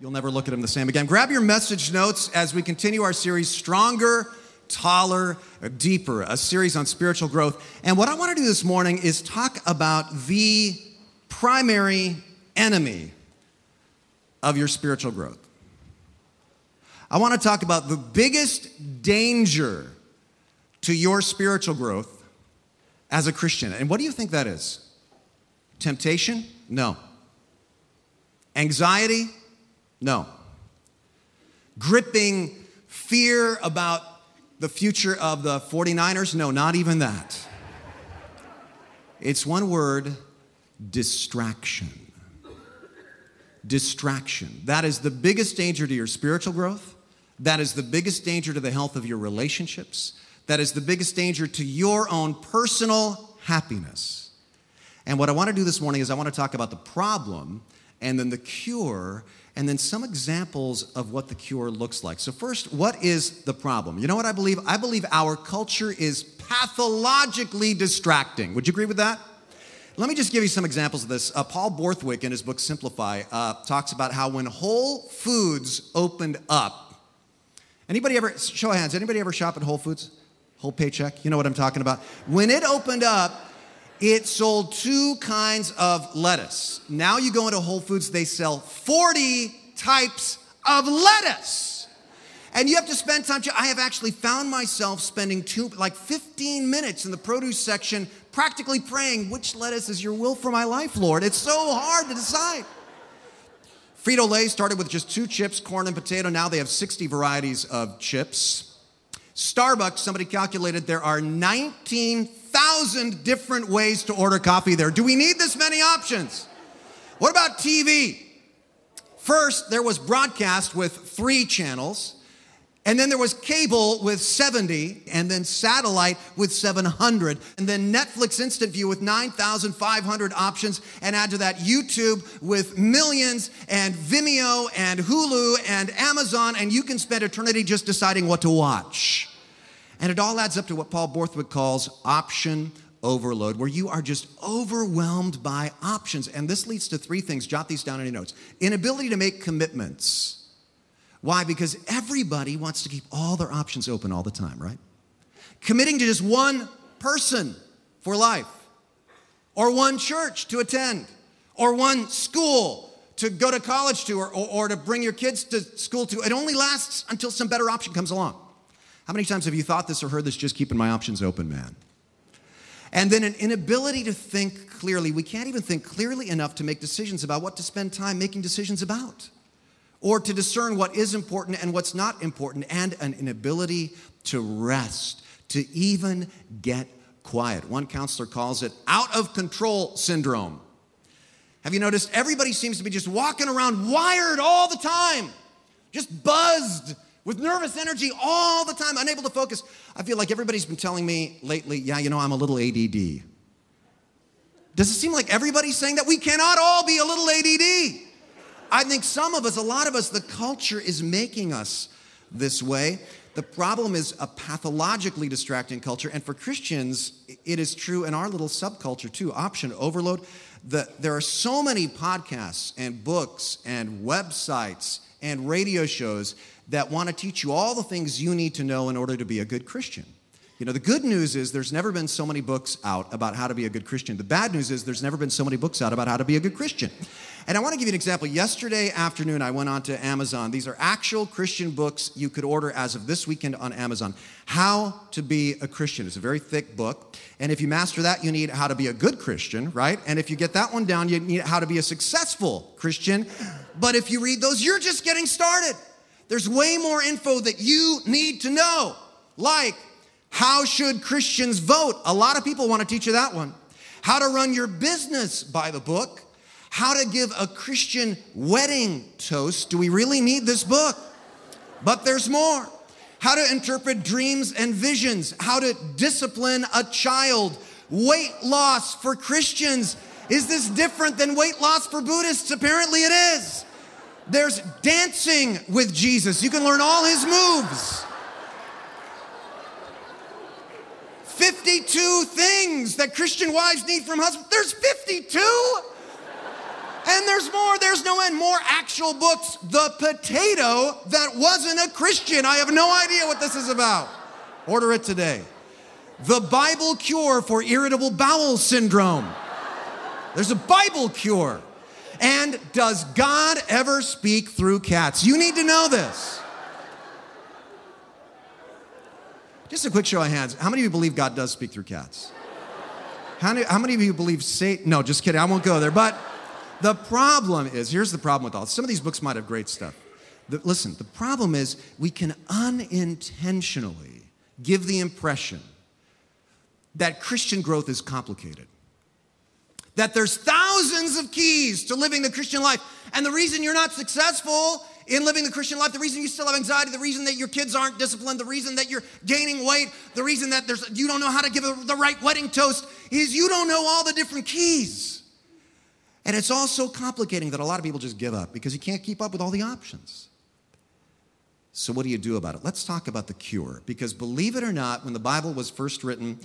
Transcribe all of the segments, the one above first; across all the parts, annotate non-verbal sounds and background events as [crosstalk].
You'll never look at him the same again. Grab your message notes as we continue our series, Stronger, Taller, Deeper, a series on spiritual growth. And what I want to do this morning is talk about the primary enemy of your spiritual growth. I want to talk about the biggest danger to your spiritual growth as a Christian. And what do you think that is? Temptation? No. Anxiety? No. Gripping fear about the future of the 49ers? No, not even that. It's one word distraction. Distraction. That is the biggest danger to your spiritual growth. That is the biggest danger to the health of your relationships. That is the biggest danger to your own personal happiness. And what I want to do this morning is I want to talk about the problem and then the cure and then some examples of what the cure looks like. So, first, what is the problem? You know what I believe? I believe our culture is pathologically distracting. Would you agree with that? Let me just give you some examples of this. Uh, Paul Borthwick, in his book Simplify, uh, talks about how when Whole Foods opened up, anybody ever, show of hands, anybody ever shop at Whole Foods? Whole paycheck? You know what I'm talking about? When it opened up, it sold two kinds of lettuce. Now you go into Whole Foods, they sell 40 types of lettuce. And you have to spend time. I have actually found myself spending two, like 15 minutes in the produce section, practically praying, which lettuce is your will for my life, Lord? It's so hard to decide. Frito Lay started with just two chips, corn and potato. Now they have 60 varieties of chips. Starbucks, somebody calculated there are 19,000 different ways to order coffee there. Do we need this many options? What about TV? First, there was broadcast with three channels. And then there was cable with 70, and then satellite with 700, and then Netflix Instant View with 9,500 options, and add to that YouTube with millions, and Vimeo, and Hulu, and Amazon, and you can spend eternity just deciding what to watch. And it all adds up to what Paul Borthwick calls option overload, where you are just overwhelmed by options. And this leads to three things. Jot these down in your notes inability to make commitments. Why? Because everybody wants to keep all their options open all the time, right? Committing to just one person for life, or one church to attend, or one school to go to college to, or, or, or to bring your kids to school to. It only lasts until some better option comes along. How many times have you thought this or heard this? Just keeping my options open, man. And then an inability to think clearly. We can't even think clearly enough to make decisions about what to spend time making decisions about or to discern what is important and what's not important, and an inability to rest, to even get quiet. One counselor calls it out of control syndrome. Have you noticed everybody seems to be just walking around wired all the time, just buzzed with nervous energy all the time, unable to focus? I feel like everybody's been telling me lately, yeah, you know, I'm a little ADD. Does it seem like everybody's saying that? We cannot all be a little ADD. I think some of us, a lot of us, the culture is making us this way. The problem is a pathologically distracting culture. And for Christians, it is true in our little subculture too option overload. The, there are so many podcasts and books and websites and radio shows that want to teach you all the things you need to know in order to be a good Christian. You know, the good news is there's never been so many books out about how to be a good Christian. The bad news is there's never been so many books out about how to be a good Christian. And I want to give you an example. Yesterday afternoon, I went on to Amazon. These are actual Christian books you could order as of this weekend on Amazon. How to be a Christian. It's a very thick book. And if you master that, you need how to be a good Christian, right? And if you get that one down, you need how to be a successful Christian. But if you read those, you're just getting started. There's way more info that you need to know, like how should Christians vote? A lot of people want to teach you that one. How to run your business by the book. How to give a Christian wedding toast. Do we really need this book? But there's more. How to interpret dreams and visions. How to discipline a child. Weight loss for Christians. Is this different than weight loss for Buddhists? Apparently it is. There's dancing with Jesus. You can learn all his moves. 52 things that Christian wives need from husbands. There's 52. And there's more, there's no end, more actual books. The potato that wasn't a Christian. I have no idea what this is about. Order it today. The Bible cure for irritable bowel syndrome. There's a Bible cure. And does God ever speak through cats? You need to know this. Just a quick show of hands. How many of you believe God does speak through cats? How many, how many of you believe Satan? No, just kidding. I won't go there. But the problem is here's the problem with all some of these books might have great stuff. The, listen, the problem is we can unintentionally give the impression that Christian growth is complicated. That there's thousands of keys to living the Christian life. And the reason you're not successful in living the Christian life, the reason you still have anxiety, the reason that your kids aren't disciplined, the reason that you're gaining weight, the reason that there's, you don't know how to give the right wedding toast is you don't know all the different keys. And it's all so complicating that a lot of people just give up because you can't keep up with all the options. So, what do you do about it? Let's talk about the cure. Because believe it or not, when the Bible was first written,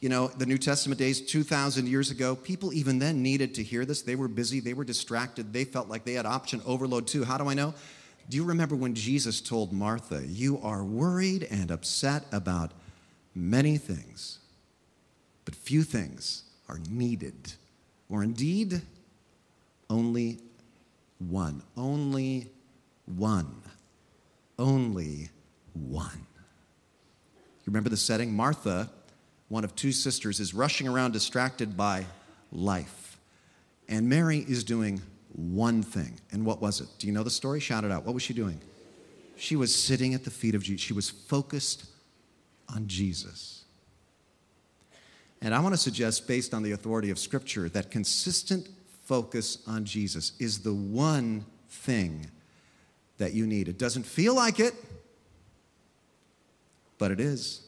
you know, the New Testament days 2,000 years ago, people even then needed to hear this. They were busy, they were distracted, they felt like they had option overload too. How do I know? Do you remember when Jesus told Martha, You are worried and upset about many things, but few things are needed, or indeed, only one. Only one. Only one. You remember the setting? Martha one of two sisters, is rushing around distracted by life. And Mary is doing one thing. And what was it? Do you know the story? Shout it out. What was she doing? She was sitting at the feet of Jesus. She was focused on Jesus. And I want to suggest, based on the authority of Scripture, that consistent focus on Jesus is the one thing that you need. It doesn't feel like it, but it is.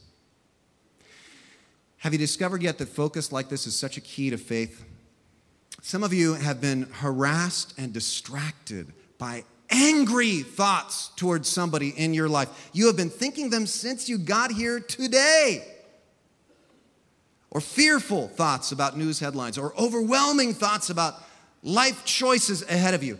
Have you discovered yet that focus like this is such a key to faith? Some of you have been harassed and distracted by angry thoughts towards somebody in your life. You have been thinking them since you got here today. Or fearful thoughts about news headlines, or overwhelming thoughts about life choices ahead of you.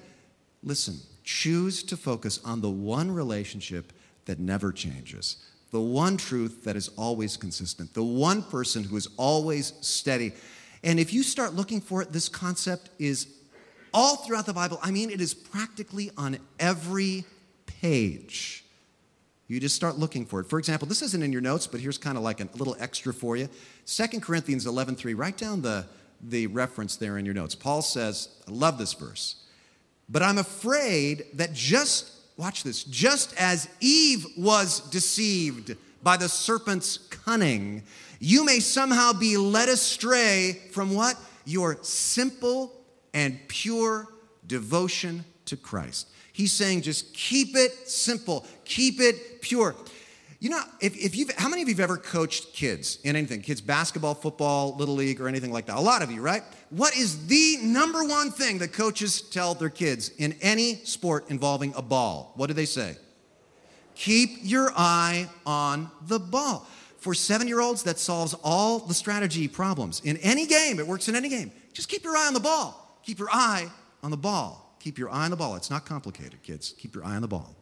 Listen, choose to focus on the one relationship that never changes the one truth that is always consistent, the one person who is always steady. And if you start looking for it, this concept is all throughout the Bible. I mean, it is practically on every page. You just start looking for it. For example, this isn't in your notes, but here's kind of like a little extra for you. 2 Corinthians 11:3. Write down the, the reference there in your notes. Paul says, I love this verse. But I'm afraid that just watch this, just as Eve was deceived by the serpent's cunning, you may somehow be led astray from what? Your simple and pure devotion to Christ. He's saying just keep it simple, keep it pure. You know, if, if you've, how many of you have ever coached kids in anything? Kids basketball, football, little league, or anything like that? A lot of you, right? What is the number one thing that coaches tell their kids in any sport involving a ball? What do they say? Keep your eye on the ball. For seven year olds, that solves all the strategy problems. In any game, it works in any game. Just keep your eye on the ball. Keep your eye on the ball. Keep your eye on the ball. It's not complicated, kids. Keep your eye on the ball.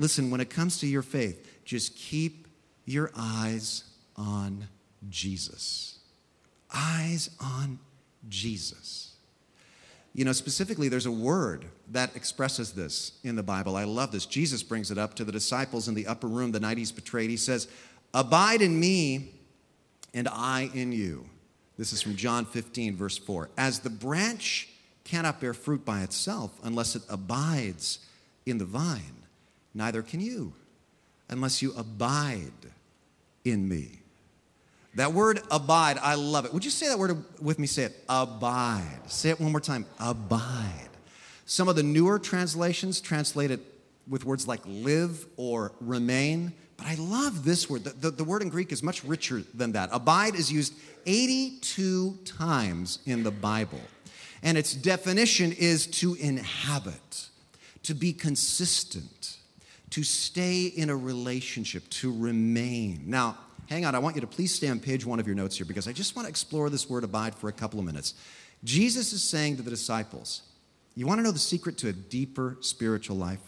Listen, when it comes to your faith, just keep your eyes on Jesus. Eyes on Jesus. You know, specifically, there's a word that expresses this in the Bible. I love this. Jesus brings it up to the disciples in the upper room the night he's betrayed. He says, Abide in me, and I in you. This is from John 15, verse 4. As the branch cannot bear fruit by itself unless it abides in the vine, neither can you unless you abide in me. That word abide, I love it. Would you say that word with me? Say it abide. Say it one more time abide. Some of the newer translations translate it with words like live or remain, but I love this word. The, the, the word in Greek is much richer than that. Abide is used 82 times in the Bible, and its definition is to inhabit, to be consistent to stay in a relationship, to remain. Now, hang on, I want you to please stay on page one of your notes here because I just want to explore this word abide for a couple of minutes. Jesus is saying to the disciples, You want to know the secret to a deeper spiritual life?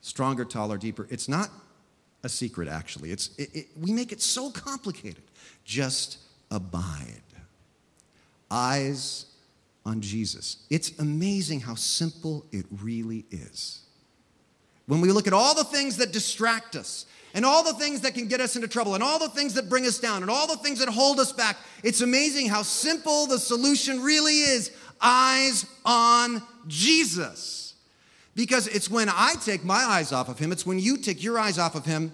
Stronger, taller, deeper. It's not a secret, actually. It's, it, it, we make it so complicated. Just abide. Eyes on Jesus. It's amazing how simple it really is. When we look at all the things that distract us, and all the things that can get us into trouble, and all the things that bring us down, and all the things that hold us back, it's amazing how simple the solution really is eyes on Jesus. Because it's when I take my eyes off of Him, it's when you take your eyes off of Him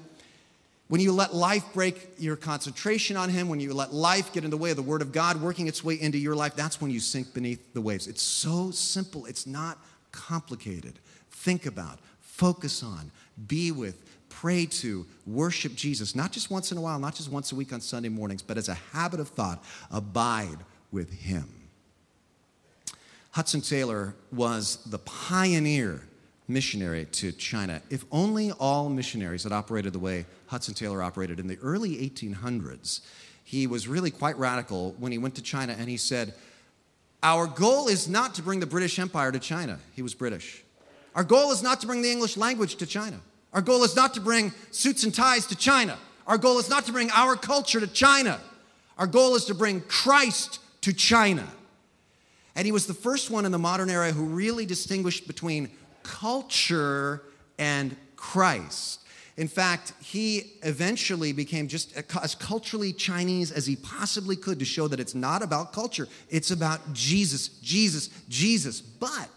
when you let life break your concentration on Him, when you let life get in the way of the Word of God working its way into your life, that's when you sink beneath the waves. It's so simple, it's not complicated. Think about, focus on, be with, pray to, worship Jesus, not just once in a while, not just once a week on Sunday mornings, but as a habit of thought, abide with Him. Hudson Taylor was the pioneer missionary to China. If only all missionaries had operated the way Hudson Taylor operated in the early 1800s, he was really quite radical when he went to China and he said, Our goal is not to bring the British Empire to China. He was British. Our goal is not to bring the English language to China. Our goal is not to bring suits and ties to China. Our goal is not to bring our culture to China. Our goal is to bring Christ to China. And he was the first one in the modern era who really distinguished between culture and Christ. In fact, he eventually became just as culturally Chinese as he possibly could to show that it's not about culture, it's about Jesus, Jesus, Jesus. But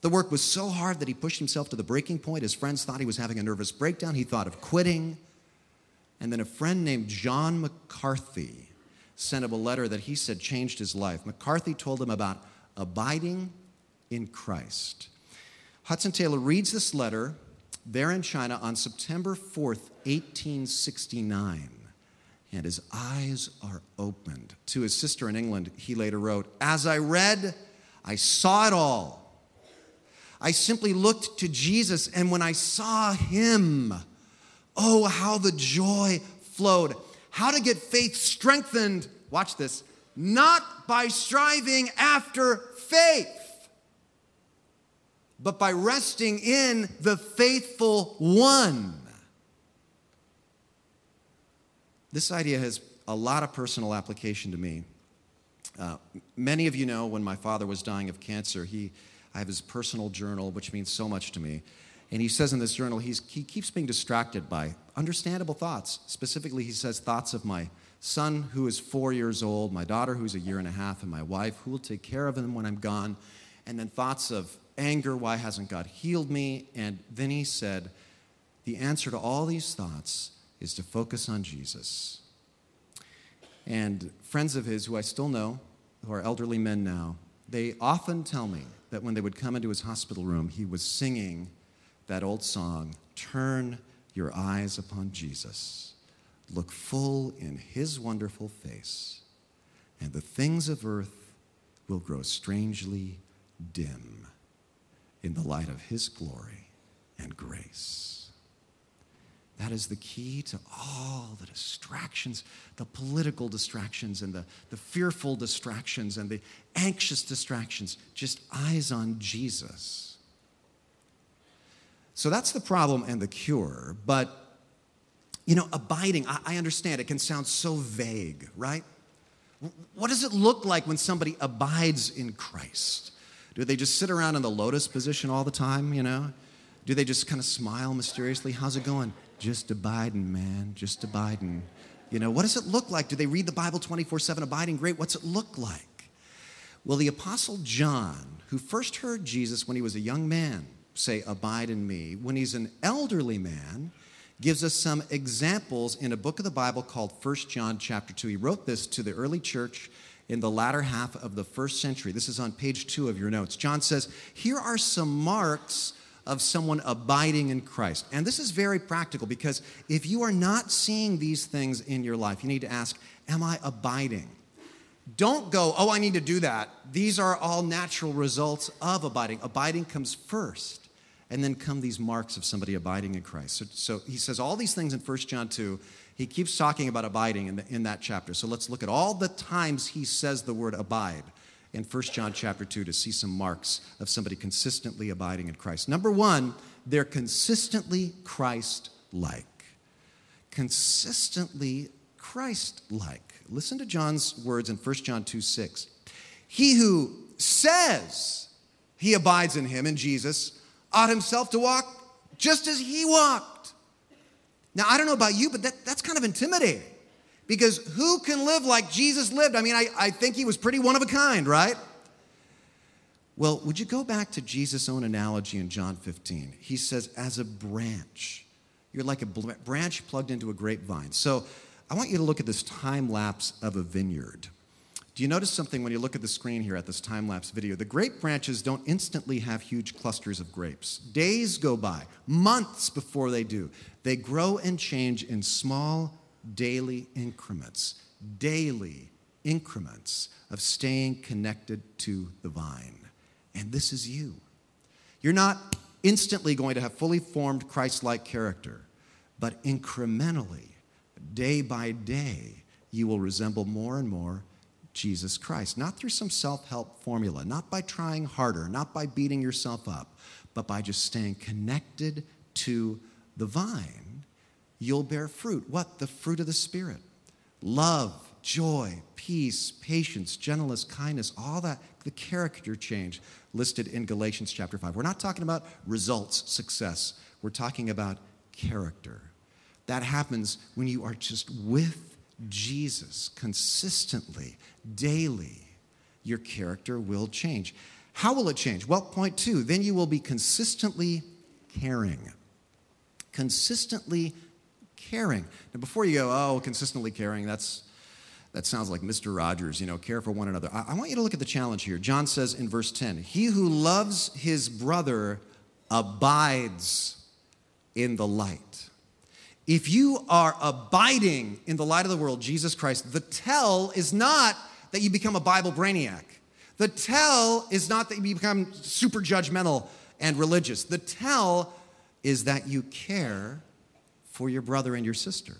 the work was so hard that he pushed himself to the breaking point. His friends thought he was having a nervous breakdown. He thought of quitting. And then a friend named John McCarthy sent him a letter that he said changed his life. McCarthy told him about abiding in Christ. Hudson Taylor reads this letter there in China on September 4th, 1869, and his eyes are opened. To his sister in England, he later wrote, As I read, I saw it all. I simply looked to Jesus, and when I saw him, oh, how the joy flowed. How to get faith strengthened, watch this, not by striving after faith but by resting in the faithful one. This idea has a lot of personal application to me. Uh, many of you know when my father was dying of cancer, he, I have his personal journal, which means so much to me. And he says in this journal, he keeps being distracted by understandable thoughts. Specifically, he says thoughts of my son who is four years old, my daughter who's a year and a half, and my wife who will take care of him when I'm gone. And then thoughts of anger, why hasn't God healed me? And then he said, the answer to all these thoughts is to focus on Jesus. And friends of his who I still know, who are elderly men now, they often tell me that when they would come into his hospital room, he was singing that old song, Turn Your Eyes Upon Jesus. Look full in his wonderful face, and the things of earth will grow strangely dim in the light of His glory and grace. That is the key to all the distractions, the political distractions, and the, the fearful distractions, and the anxious distractions. Just eyes on Jesus. So that's the problem and the cure. But, you know, abiding, I, I understand it can sound so vague, right? What does it look like when somebody abides in Christ? Do they just sit around in the lotus position all the time, you know? Do they just kind of smile mysteriously? How's it going? Just abiding, man, just abiding. You know, what does it look like? Do they read the Bible 24 7 abiding? Great. What's it look like? Well, the Apostle John, who first heard Jesus when he was a young man say, Abide in me, when he's an elderly man, gives us some examples in a book of the Bible called 1 John chapter 2. He wrote this to the early church in the latter half of the first century. This is on page two of your notes. John says, Here are some marks of someone abiding in Christ. And this is very practical because if you are not seeing these things in your life, you need to ask, Am I abiding? Don't go, Oh, I need to do that. These are all natural results of abiding. Abiding comes first. And then come these marks of somebody abiding in Christ. So, so he says all these things in 1 John 2. He keeps talking about abiding in, the, in that chapter. So let's look at all the times he says the word abide in 1 John chapter 2 to see some marks of somebody consistently abiding in Christ. Number one, they're consistently Christ like. Consistently Christ like. Listen to John's words in 1 John 2 6. He who says he abides in him, in Jesus, ought himself to walk just as he walked. Now, I don't know about you, but that, that's kind of intimidating. Because who can live like Jesus lived? I mean, I, I think he was pretty one of a kind, right? Well, would you go back to Jesus' own analogy in John 15? He says, as a branch, you're like a branch plugged into a grapevine. So I want you to look at this time lapse of a vineyard. Do you notice something when you look at the screen here at this time lapse video? The grape branches don't instantly have huge clusters of grapes. Days go by, months before they do. They grow and change in small daily increments, daily increments of staying connected to the vine. And this is you. You're not instantly going to have fully formed Christ like character, but incrementally, day by day, you will resemble more and more Jesus Christ. Not through some self help formula, not by trying harder, not by beating yourself up, but by just staying connected to the vine you'll bear fruit. What? The fruit of the Spirit love, joy, peace, patience, gentleness, kindness, all that, the character change listed in Galatians chapter 5. We're not talking about results, success. We're talking about character. That happens when you are just with Jesus consistently, daily. Your character will change. How will it change? Well, point two, then you will be consistently caring. Consistently caring. Now, before you go, oh, consistently caring, that's that sounds like Mr. Rogers, you know, care for one another. I, I, want you to look at the challenge here. John says in verse 10 He who loves his brother abides in the light. If you are abiding in the light of the world, Jesus Christ, the tell is not that you become a Bible brainiac. The tell is not that you become super judgmental and religious. The tell is that you care for your brother and your sister.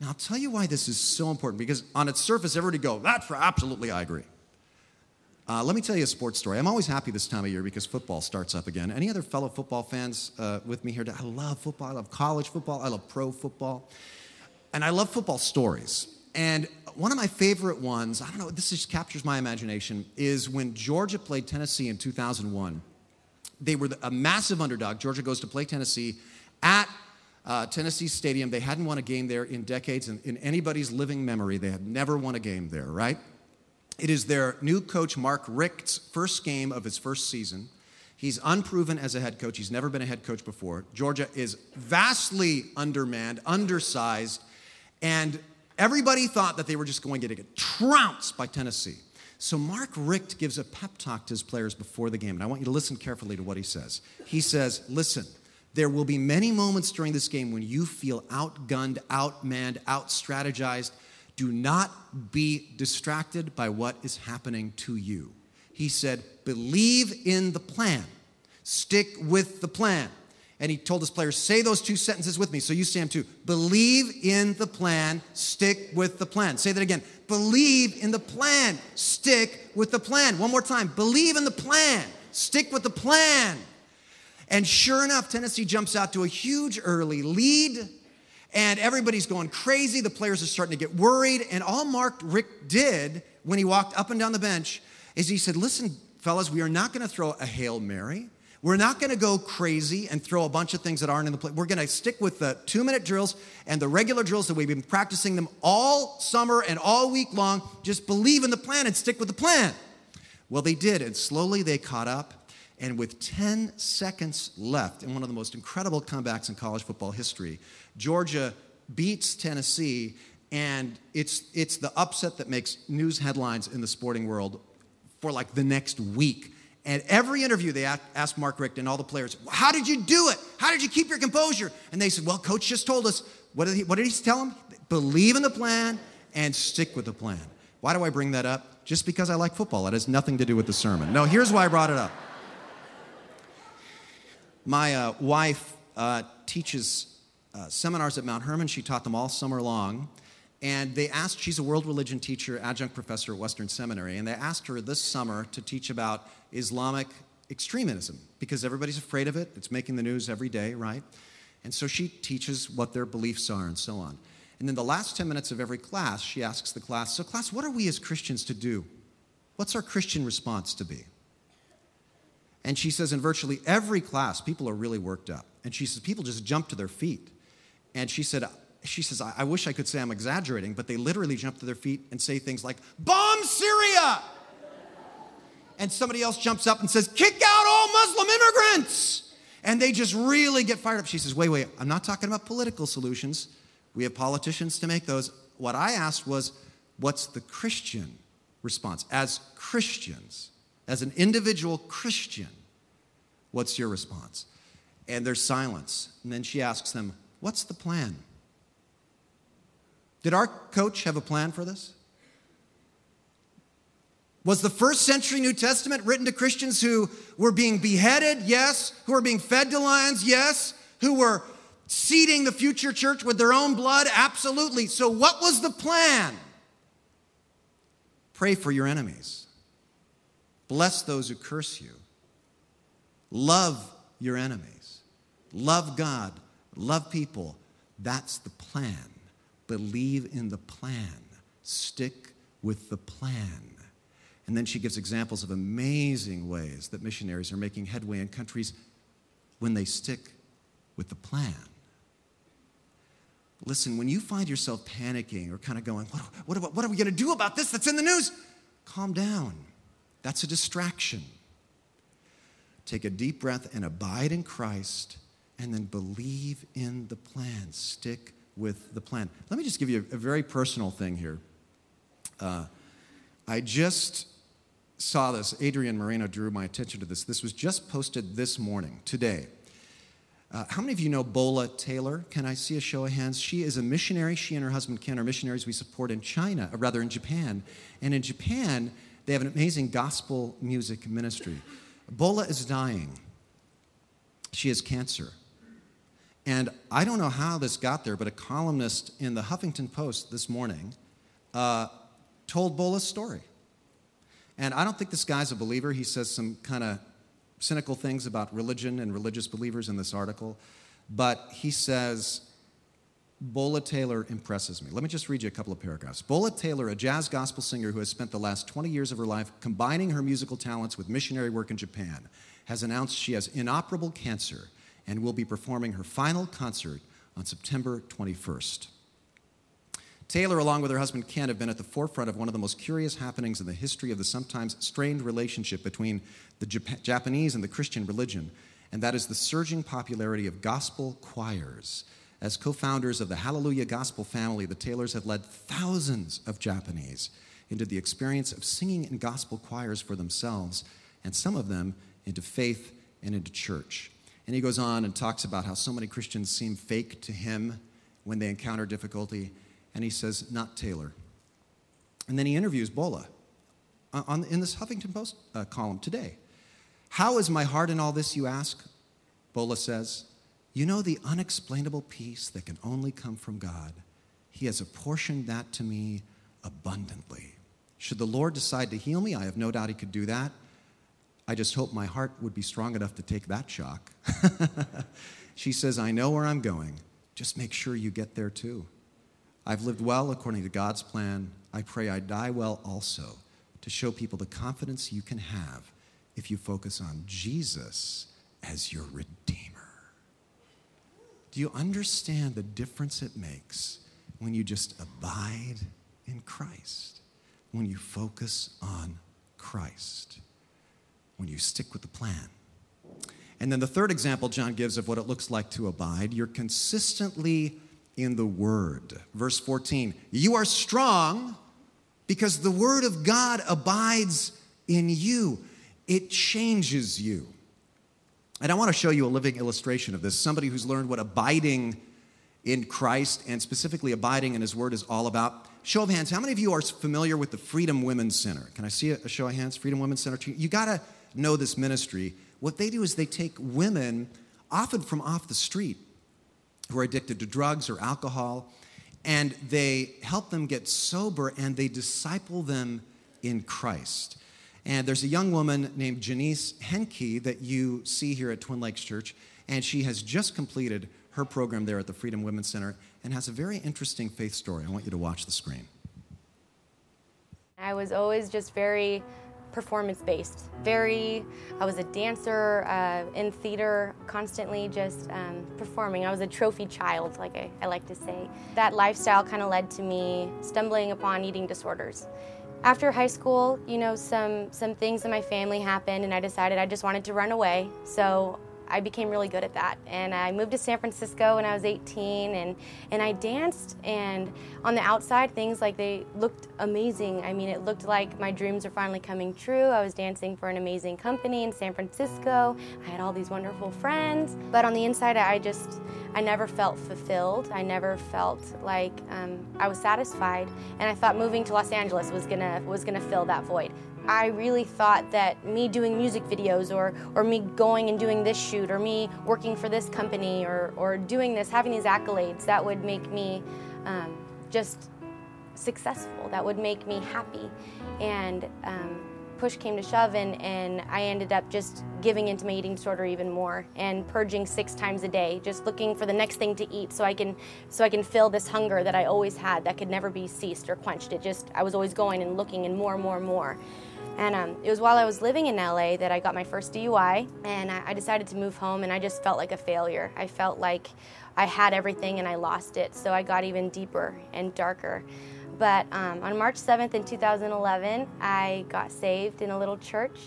Now, I'll tell you why this is so important because on its surface, everybody go, that's for absolutely, I agree. Uh, let me tell you a sports story. I'm always happy this time of year because football starts up again. Any other fellow football fans uh, with me here? I love football. I love college football. I love pro football. And I love football stories. And one of my favorite ones, I don't know, this just captures my imagination, is when Georgia played Tennessee in 2001. They were a massive underdog. Georgia goes to play Tennessee at uh, Tennessee Stadium. They hadn't won a game there in decades, and in anybody's living memory, they had never won a game there, right? It is their new coach, Mark Richt's first game of his first season. He's unproven as a head coach. He's never been a head coach before. Georgia is vastly undermanned, undersized, and everybody thought that they were just going to get trounced by Tennessee. So Mark Richt gives a pep talk to his players before the game, and I want you to listen carefully to what he says. He says, Listen, there will be many moments during this game when you feel outgunned, outmanned, outstrategized. Do not be distracted by what is happening to you. He said, believe in the plan, stick with the plan. And he told his players, say those two sentences with me. So you say them too. Believe in the plan, stick with the plan. Say that again. Believe in the plan, stick with the plan. One more time. Believe in the plan, stick with the plan. And sure enough, Tennessee jumps out to a huge early lead, and everybody's going crazy. The players are starting to get worried. And all Mark Richt did when he walked up and down the bench is he said, Listen, fellas, we are not going to throw a Hail Mary. We're not going to go crazy and throw a bunch of things that aren't in the play. We're going to stick with the two minute drills and the regular drills that we've been practicing them all summer and all week long. Just believe in the plan and stick with the plan. Well, they did, and slowly they caught up. And with 10 seconds left, in one of the most incredible comebacks in college football history, Georgia beats Tennessee, and it's, it's the upset that makes news headlines in the sporting world for like the next week. And every interview, they asked Mark Richt and all the players, How did you do it? How did you keep your composure? And they said, Well, coach just told us. What did he, what did he tell them? Believe in the plan and stick with the plan. Why do I bring that up? Just because I like football. It has nothing to do with the sermon. No, here's why I brought it up. My uh, wife uh, teaches uh, seminars at Mount Hermon. She taught them all summer long. And they asked, she's a world religion teacher, adjunct professor at Western Seminary, and they asked her this summer to teach about Islamic extremism because everybody's afraid of it. It's making the news every day, right? And so she teaches what their beliefs are and so on. And then the last 10 minutes of every class, she asks the class, So, class, what are we as Christians to do? What's our Christian response to be? And she says, in virtually every class, people are really worked up. And she says, people just jump to their feet. And she said, she says, I, I wish I could say I'm exaggerating, but they literally jump to their feet and say things like, Bomb Syria! And somebody else jumps up and says, Kick out all Muslim immigrants! And they just really get fired up. She says, Wait, wait, I'm not talking about political solutions. We have politicians to make those. What I asked was, What's the Christian response? As Christians, as an individual Christian, what's your response? And there's silence. And then she asks them, What's the plan? Did our coach have a plan for this? Was the first century New Testament written to Christians who were being beheaded? Yes. Who were being fed to lions? Yes. Who were seeding the future church with their own blood? Absolutely. So, what was the plan? Pray for your enemies, bless those who curse you, love your enemies, love God, love people. That's the plan. Believe in the plan. Stick with the plan. And then she gives examples of amazing ways that missionaries are making headway in countries when they stick with the plan. Listen, when you find yourself panicking or kind of going, what, what, what are we going to do about this that's in the news? Calm down. That's a distraction. Take a deep breath and abide in Christ, and then believe in the plan. Stick with the plan. Let me just give you a, very personal thing here. Uh, I just saw this. Adrian Moreno drew my attention to this. This was just posted this morning, today. Uh, how many of you know Bola Taylor? Can I see a show of hands? She is a missionary. She and her husband Ken are missionaries we support in China, or rather in Japan. And in Japan, they have an amazing gospel music ministry. Bola is dying. She has cancer. And I don't know how this got there, but a columnist in the Huffington Post this morning uh, told Bola's story. And I don't think this guy's a believer. He says some kind of cynical things about religion and religious believers in this article. But he says, Bola Taylor impresses me. Let me just read you a couple of paragraphs. Bola Taylor, a jazz gospel singer who has spent the last 20 years of her life combining her musical talents with missionary work in Japan, has announced she has inoperable cancer and will be performing her final concert on September 21st. Taylor, along with her husband Ken, have been at the forefront of one of the most curious happenings in the history of the sometimes strained relationship between the Jap- Japanese and the Christian religion, and that is the surging popularity of gospel choirs. As co founders of the Hallelujah Gospel family, the Taylors have led thousands of Japanese into the experience of singing in gospel choirs for themselves, and some of them into faith and into church. And he goes on and talks about how so many Christians seem fake to him when they encounter difficulty. And he says, Not Taylor. And then he interviews Bola on, in this Huffington Post uh, column today. How is my heart in all this, you ask? Bola says, You know the unexplainable peace that can only come from God. He has apportioned that to me abundantly. Should the Lord decide to heal me, I have no doubt He could do that. I just hope my heart would be strong enough to take that shock. [laughs] she says, I know where I'm going. Just make sure you get there too. I've lived well according to God's plan. I pray I die well also to show people the confidence you can have if you focus on Jesus as your Redeemer. Do you understand the difference it makes when you just abide in Christ? When you focus on Christ? when you stick with the plan. And then the third example John gives of what it looks like to abide you're consistently in the Word. Verse 14, you are strong because the Word of God abides in you, it changes you. And I want to show you a living illustration of this. Somebody who's learned what abiding in Christ and specifically abiding in His Word is all about. Show of hands, how many of you are familiar with the Freedom Women's Center? Can I see a show of hands? Freedom Women's Center. You got to know this ministry, what they do is they take women often from off the street, who are addicted to drugs or alcohol, and they help them get sober and they disciple them in Christ. And there's a young woman named Janice Henke that you see here at Twin Lakes Church, and she has just completed her program there at the Freedom Women's Center and has a very interesting faith story. I want you to watch the screen. I was always just very performance based. Very, I was a dancer uh, in theater, constantly just um, performing. I was a trophy child, like I, I like to say. That lifestyle kind of led to me stumbling upon eating disorders. After high school, you know, some some things in my family happened, and I decided I just wanted to run away. So I became really good at that. And I moved to San Francisco when I was 18 and, and I danced and on the outside things like they looked amazing. I mean, it looked like my dreams were finally coming true. I was dancing for an amazing company in San Francisco. I had all these wonderful friends. But on the inside, I just, I never felt fulfilled. I never felt like um, I was satisfied. And I thought moving to Los Angeles was gonna, was gonna fill that void. I really thought that me doing music videos or, or me going and doing this shoot or me working for this company or, or doing this, having these accolades, that would make me um, just successful. That would make me happy. And um, push came to shove, and, and I ended up just giving into my eating disorder even more and purging six times a day, just looking for the next thing to eat so I can so I can fill this hunger that I always had that could never be ceased or quenched. It just I was always going and looking and more and more and more. And um, it was while I was living in LA that I got my first DUI, and I, I, decided to move home, and I just felt like a failure. I felt like I had everything and I lost it, so I got even deeper and darker. But um, on March 7th in 2011, I got saved in a little church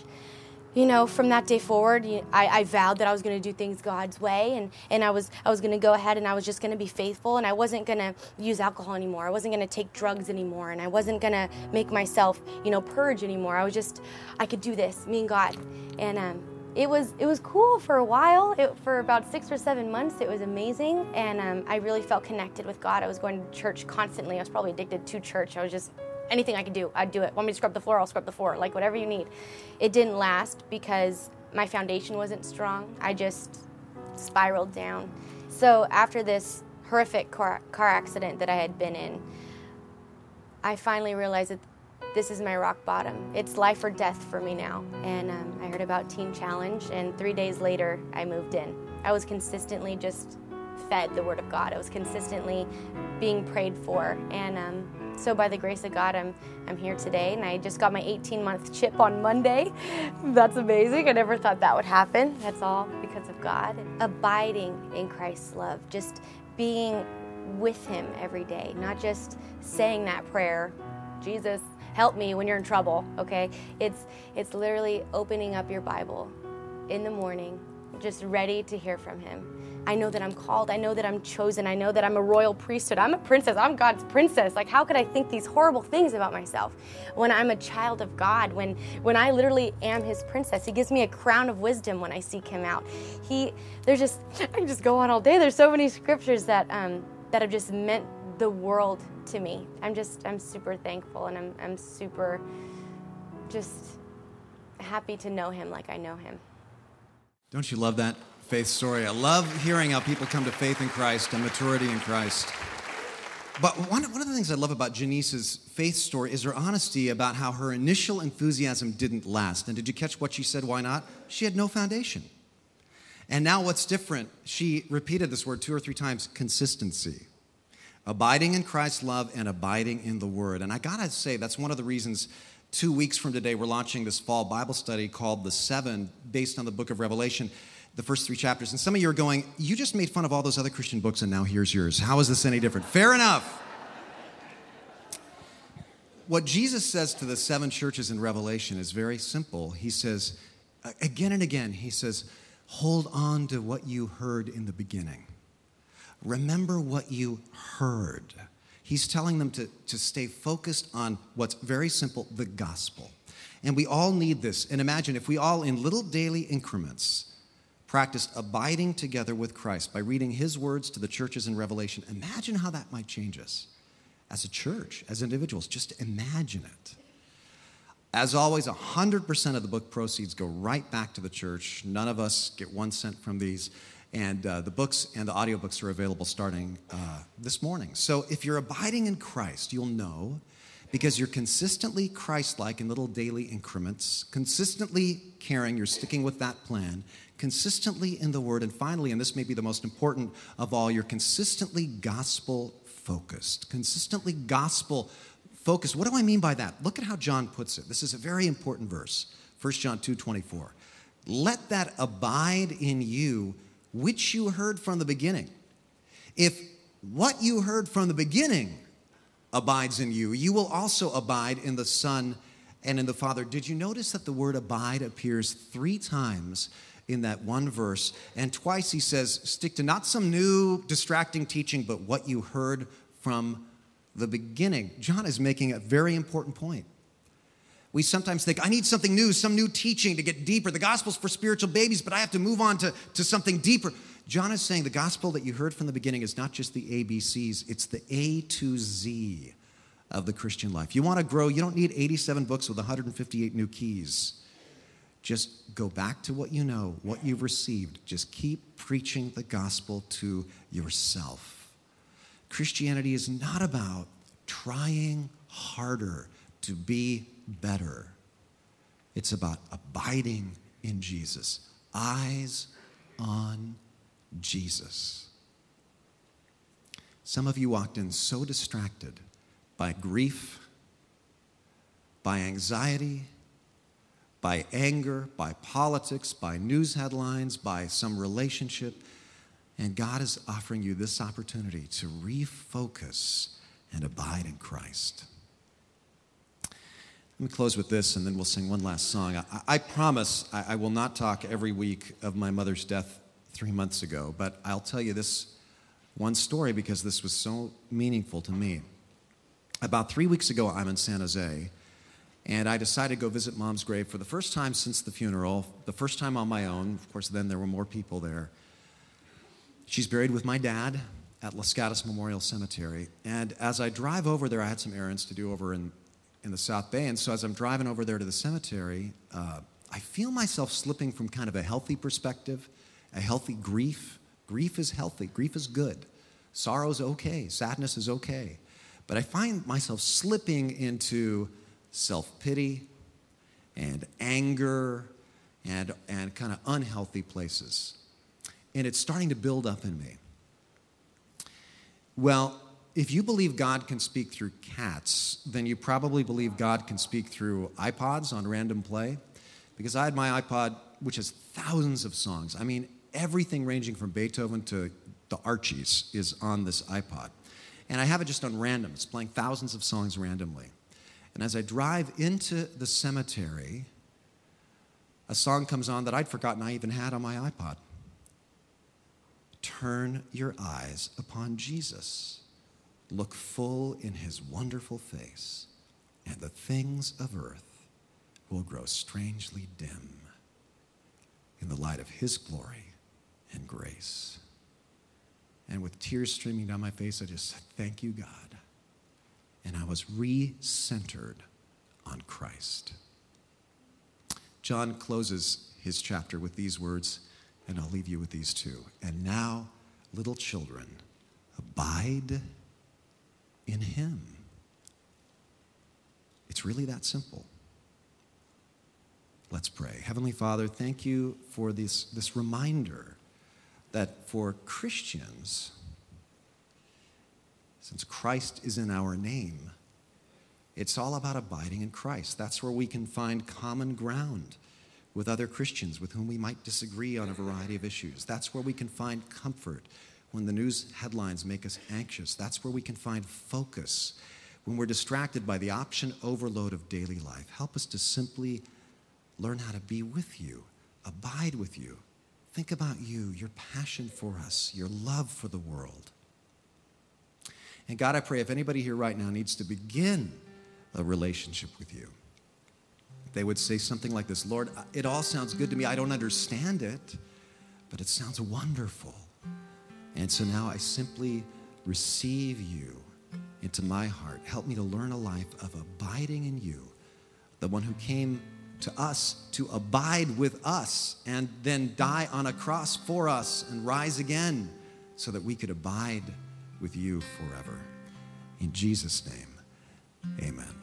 you know, from that day forward, I, I vowed that I was going to do things God's way, and, and I was I was going to go ahead and I was just going to be faithful, and I wasn't going to use alcohol anymore. I wasn't going to take drugs anymore, and I wasn't going to make myself, you know, purge anymore. I was just, I could do this, me and God, and um, it was it was cool for a while. It, for about six or seven months, it was amazing, and um, I really felt connected with God. I was going to church constantly. I was probably addicted to church. I was just anything I could do, I'd do it. Want me to scrub the floor? I'll scrub the floor. Like whatever you need. It didn't last because my foundation wasn't strong. I just spiraled down. So after this horrific car, car accident that I had been in, I finally realized that this is my rock bottom. It's life or death for me now. And um, I heard about Teen Challenge, and three days later, I moved in. I was consistently just fed the Word of God. I was consistently being prayed for, and um, so by the grace of God, I'm I'm here today, and I just got my 18 month chip on Monday. [laughs] That's amazing. I never thought that would happen. That's all because of God. Abiding in Christ's love, just being with Him every day, not just saying that prayer, Jesus, help me when you're in trouble. Okay, it's it's literally opening up your Bible in the morning, just ready to hear from Him I know that I'm called. I know that I'm chosen. I know that I'm a royal priesthood. I'm a princess. I'm God's princess. Like, how could I think these horrible things about myself when I'm a child of God? When, when I literally am His princess, He gives me a crown of wisdom when I seek Him out. He, there's just, [laughs] I can just go on all day. There's so many scriptures that, um, that have just meant the world to me. I'm just, I'm super thankful and I'm, I'm super just happy to know Him like I know Him. Don't you love that? Faith story. I love hearing how people come to faith in Christ and maturity in Christ. But one, one of the things I love about Janice's faith story is her honesty about how her initial enthusiasm didn't last. And did you catch what she said? Why not? She had no foundation. And now what's different? She repeated this word two or three times consistency. Abiding in Christ's love and abiding in the Word. And I gotta say, that's one of the reasons two weeks from today we're launching this fall Bible study called The Seven, based on the book of Revelation the first three chapters. And some of you are going, You just made fun of all those other Christian books, and now here's yours. How is this any different? Fair enough. What Jesus says to the seven churches in Revelation is very simple. He says, again and again, He says, Hold on to what you heard in the beginning. Remember what you heard. He's telling them to, to stay focused on what's very simple the gospel. And we all need this. And imagine if we all, in little daily increments, practiced abiding together with Christ by reading his words to the churches in Revelation, imagine how that might change us as a church, as individuals. Just imagine it. As always, 100% of the book proceeds go right back to the church. None of us get one cent from these. And uh, the books and the audiobooks are available starting uh, this morning. So if you're abiding in Christ, you'll know because you're consistently Christ like in little daily increments, consistently caring, you're sticking with that plan, consistently in the Word, and finally, and this may be the most important of all, you're consistently gospel focused. Consistently gospel focused. What do I mean by that? Look at how John puts it. This is a very important verse 1 John 2 24. Let that abide in you which you heard from the beginning. If what you heard from the beginning abides in you, you will also abide in the Son and in the Father. Did you notice that the word abide appears three times in that one verse? And twice he says, stick to not some new distracting teaching, but what you heard from the beginning. John is making a very important point. We sometimes think, I need something new, some new teaching to get deeper. The gospel's for spiritual babies, but I have to move on to, to something deeper. John is saying the gospel that you heard from the beginning is not just the ABCs, it's the A to Z of the Christian life. You want to grow, you don't need 87 books with 158 new keys. Just go back to what you know, what you've received. Just keep preaching the gospel to yourself. Christianity is not about trying harder to be better, it's about abiding in Jesus, eyes on Jesus. Some of you walked in so distracted by grief, by anxiety, by anger, by politics, by news headlines, by some relationship. And God is offering you this opportunity to refocus and abide in Christ. Let me close with this and then we'll sing one last song. I, I promise I, I will not talk every week of my mother's death three months ago, but I'll tell you this one story because this was so meaningful to me. About three weeks ago, I'm in San Jose, and I decided to go visit mom's grave for the first time since the funeral, the first time on my own. Of course, then there were more people there. She's buried with my dad at Los Gatos Memorial Cemetery. And as I drive over there, I had some errands to do over in, in the South Bay. And so as I'm driving over there to the cemetery, uh, I feel myself slipping from kind of a healthy perspective a healthy grief. Grief is healthy, grief is good. Sorrow is okay, sadness is okay. But I find myself slipping into self pity and anger and, and kind of unhealthy places. And it's starting to build up in me. Well, if you believe God can speak through cats, then you probably believe God can speak through iPods on random play. Because I had my iPod, which has thousands of songs. I mean, everything ranging from Beethoven to the Archies is on this iPod. And I have it just on random. It's playing thousands of songs randomly. And as I drive into the cemetery, a song comes on that I'd forgotten I even had on my iPod. Turn your eyes upon Jesus. Look full in his wonderful face, and the things of earth will grow strangely dim in the light of his glory and grace. And with tears streaming down my face, I just said, Thank you, God. And I was recentered on Christ. John closes his chapter with these words, and I'll leave you with these two. And now, little children, abide in him. It's really that simple. Let's pray. Heavenly Father, thank you for this, this reminder that for Christians, since Christ is in our name, it's all about abiding in Christ. That's where we can find common ground with other Christians with whom we might disagree on a variety of issues. That's where we can find comfort when the news headlines make us anxious. That's where we can find focus when we're distracted by the option overload of daily life. Help us to simply learn how to be with you, abide with you, Think about you, your passion for us, your love for the world. And God, I pray if anybody here right now needs to begin a relationship with you, they would say something like this Lord, it all sounds good to me. I don't understand it, but it sounds wonderful. And so now I simply receive you into my heart. Help me to learn a life of abiding in you, the one who came to us to abide with us and then die on a cross for us and rise again so that we could abide with you forever. In Jesus' name, amen.